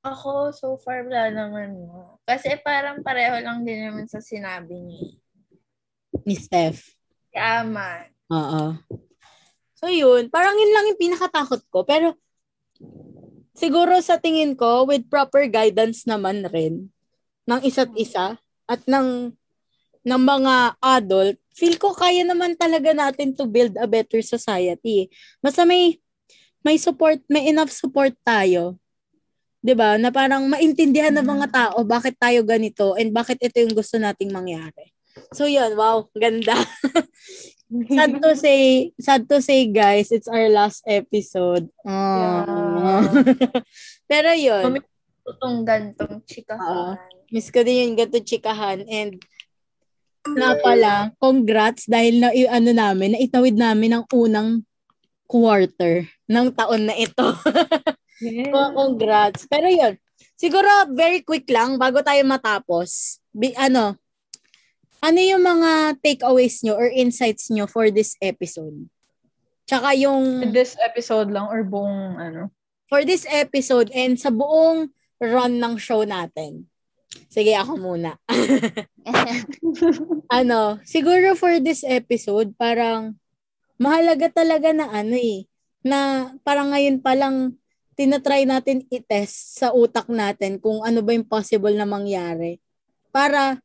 Ako, so far, wala naman mo. Kasi parang pareho lang din naman sa sinabi ni Ni Steph. Yaman. Oo. So, yun. Parang yun lang yung pinakatakot ko. Pero, siguro sa tingin ko, with proper guidance naman rin ng isa't isa at ng ng mga adult, feel ko kaya naman talaga natin to build a better society. Basta may may support, may enough support tayo. 'Di ba? Na parang maintindihan ng mga tao bakit tayo ganito and bakit ito yung gusto nating mangyari. So yun, wow, ganda. sad to say, sad to say guys, it's our last episode. Ah. Pero yun, Itong gantong chikahan. miss ko din yung gato chikahan and na pala, congrats dahil na ano namin, na itawid namin ang unang quarter ng taon na ito. Mga congrats. Pero yun, siguro very quick lang bago tayo matapos. Bi, ano, ano yung mga takeaways nyo or insights nyo for this episode? Tsaka yung this episode lang or buong ano. for this episode and sa buong run ng show natin. Sige, ako muna. ano, siguro for this episode, parang mahalaga talaga na ano eh, na parang ngayon pa lang tinatry natin i-test sa utak natin kung ano ba yung possible na mangyari. Para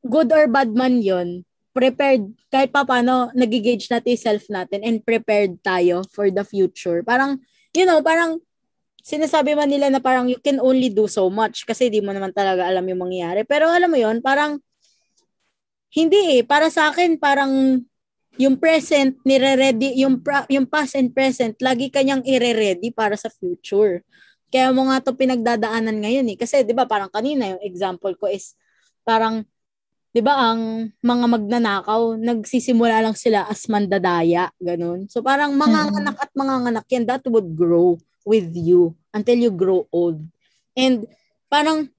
good or bad man yon prepared, kahit pa paano, nagigage natin yung self natin and prepared tayo for the future. Parang, you know, parang sinasabi man nila na parang you can only do so much kasi di mo naman talaga alam yung mangyayari. Pero alam mo yon parang hindi eh. Para sa akin, parang yung present, nire-ready, yung, pra- yung past and present, lagi kanyang ire-ready para sa future. Kaya mo nga to pinagdadaanan ngayon eh. Kasi di ba parang kanina yung example ko is parang 'di ba ang mga magnanakaw nagsisimula lang sila as mandadaya ganun so parang manganganak at manganganak yan that would grow with you until you grow old. And parang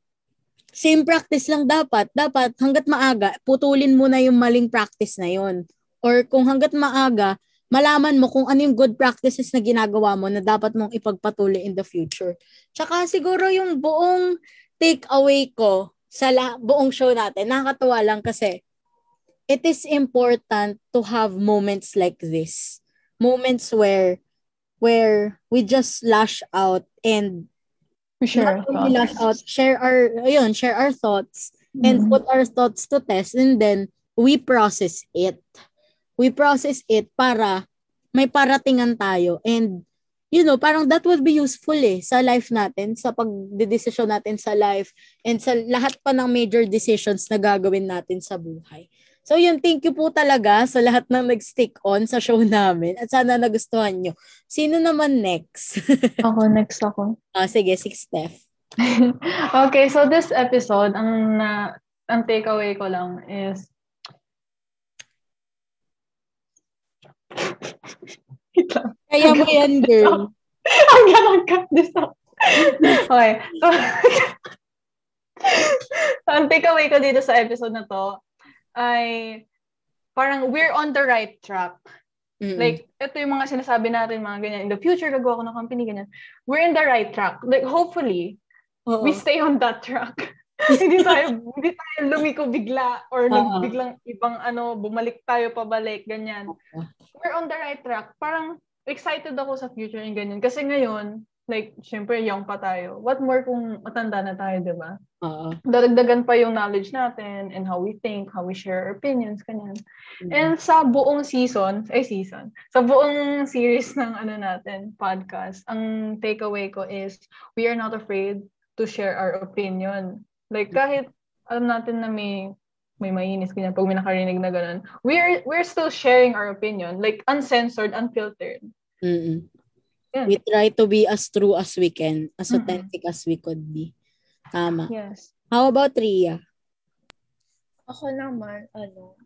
same practice lang dapat. Dapat hanggat maaga putulin mo na yung maling practice na yon or kung hanggat maaga malaman mo kung ano yung good practices na ginagawa mo na dapat mong ipagpatuloy in the future. Tsaka siguro yung buong take away ko sa la- buong show natin, nakakatuwa lang kasi it is important to have moments like this. Moments where where we just lash out and We share not only lash out, share our ayun, share our thoughts and Mhm. put our thoughts to test and then we process it. We process it para may paratingan tayo and you know, parang that would be useful eh sa life natin, sa pagdedesisyon natin sa life and sa lahat pa ng major decisions na gagawin natin sa buhay. So yun, thank you po talaga sa lahat ng nag-stick on sa show namin at sana nagustuhan nyo. Sino naman next? Ako, next ako. ah, sige, six Steph. okay, so this episode, ang na ang takeaway ko lang is. Kaya mo yan, girl. Ang galang cut this out. Okay. So, ang takeaway ko dito sa episode na to ay parang we're on the right track. Mm-mm. Like, ito yung mga sinasabi natin, mga ganyan. In the future, gagawa ko ng company, ganyan. We're in the right track. Like, hopefully, Oo. we stay on that track. hindi tayo, hindi tayo lumiko bigla or Oo. biglang ibang ano, bumalik tayo pabalik, ganyan. Oo. We're on the right track. Parang excited ako sa future and ganyan. Kasi ngayon, like, syempre, young pa tayo. What more kung matanda na tayo, di ba? Oo. Dadagdagan pa yung knowledge natin and how we think, how we share our opinions, ganyan. Mm. And sa buong season, ay season, sa buong series ng ano natin, podcast, ang takeaway ko is we are not afraid to share our opinion. Like kahit alam natin na may may mainis, ganyan, pag may nakarinig na ganun, we're, we're still sharing our opinion, like uncensored, unfiltered. Mm-mm. Yeah. We try to be as true as we can, as Mhm. authentic as we could be. Tama. Yes. How about Ria? Ako naman, ano,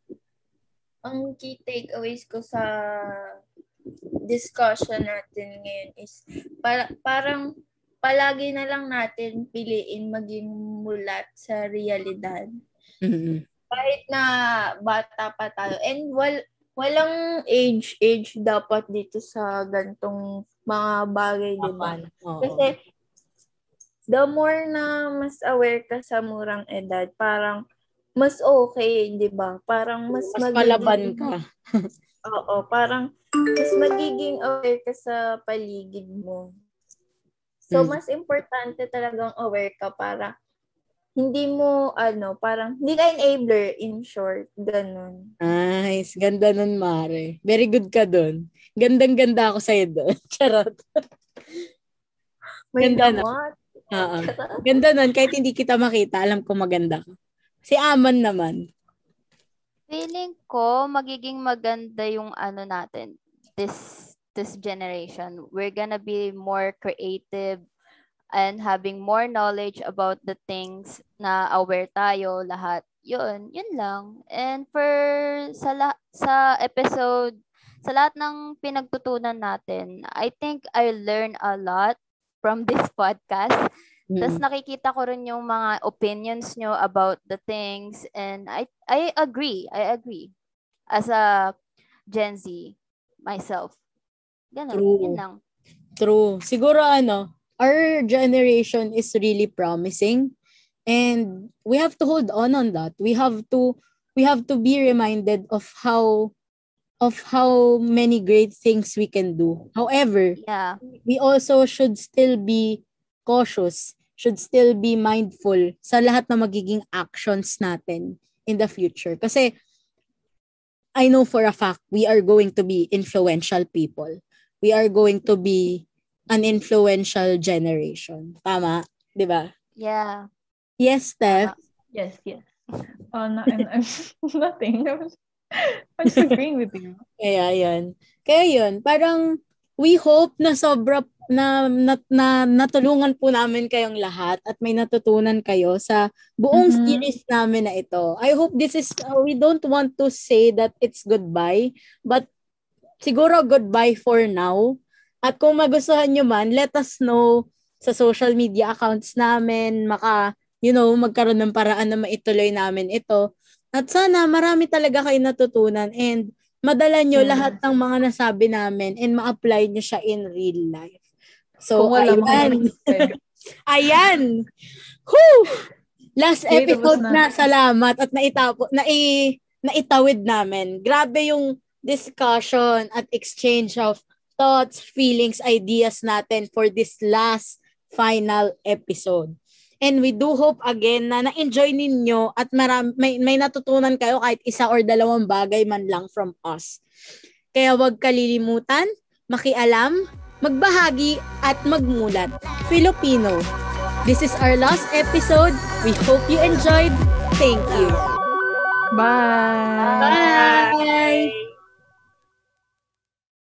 ang key takeaways ko sa discussion natin ngayon is para, parang palagi na lang natin piliin maging mulat sa realidad. Mm-mm. Kahit na bata pa tayo. And wal, walang age, age dapat dito sa gantong mga bagay, di ba? Kasi the more na mas aware ka sa murang edad, parang mas okay, di ba? Parang mas, Mas magiging- palaban ka. Oo, parang mas magiging aware ka sa paligid mo. So, Mm. mas importante talagang aware ka para hindi mo, ano, parang, hindi ka enabler in short, ganun. Nice. Ganda nun, Mare. Very good ka dun. Gandang-ganda ako sa'yo dun. Charot. May Ganda na. Oo. Ganda nun. Kahit hindi kita makita, alam ko maganda ka. Si Aman naman. Feeling ko magiging maganda yung ano natin this this generation. We're gonna be more creative and having more knowledge about the things na aware tayo lahat. Yun, yun lang. And for sa la- sa episode sa lahat ng pinagtutunan natin, I think I learned a lot from this podcast. Tapos Mm. nakikita ko rin yung mga opinions nyo about the things and I I agree. I agree. As a Gen Z myself. Ganun, True. yun lang. True. Siguro ano, our generation is really promising and we have to hold on on that. We have to we have to be reminded of how of how many great things we can do. However, Yeah. we also should still be cautious, should still be mindful sa lahat na magiging actions natin in the future. Kasi I know for a fact we are going to be influential people. We are going to be an influential generation. Tama? 'Di ba? Yeah. Yes, Steph. Yes, yes. Uh, no, I'm, I'm nothing. I'm just, I'm just agreeing with you. Kaya yan. Kaya yun, parang we hope na sobra na, na, na natulungan po namin kayong lahat at may natutunan kayo sa buong Mhm. series namin na ito. I hope this is, uh, we don't want to say that it's goodbye, but siguro goodbye for now. At kung magustuhan nyo man, let us know sa social media accounts namin, maka, you know, magkaroon ng paraan na maituloy namin ito. At sana marami talaga kayo natutunan and madala nyo Yes. lahat ng mga nasabi namin and ma-apply nyo siya in real life. So, Kung ayan. Ayan. Whew! Last Okay, episode na. na. Salamat at naitapo, nai, naitawid namin. Grabe yung discussion at exchange of thoughts, feelings, ideas natin for this last final episode. And we do hope again na na-enjoy ninyo at maram, may, may natutunan kayo kahit isa or dalawang bagay man lang from us. Kaya wag kalilimutan, makialam, magbahagi at magmulat. Filipino. This is our last episode. We hope you enjoyed. Thank you. Bye.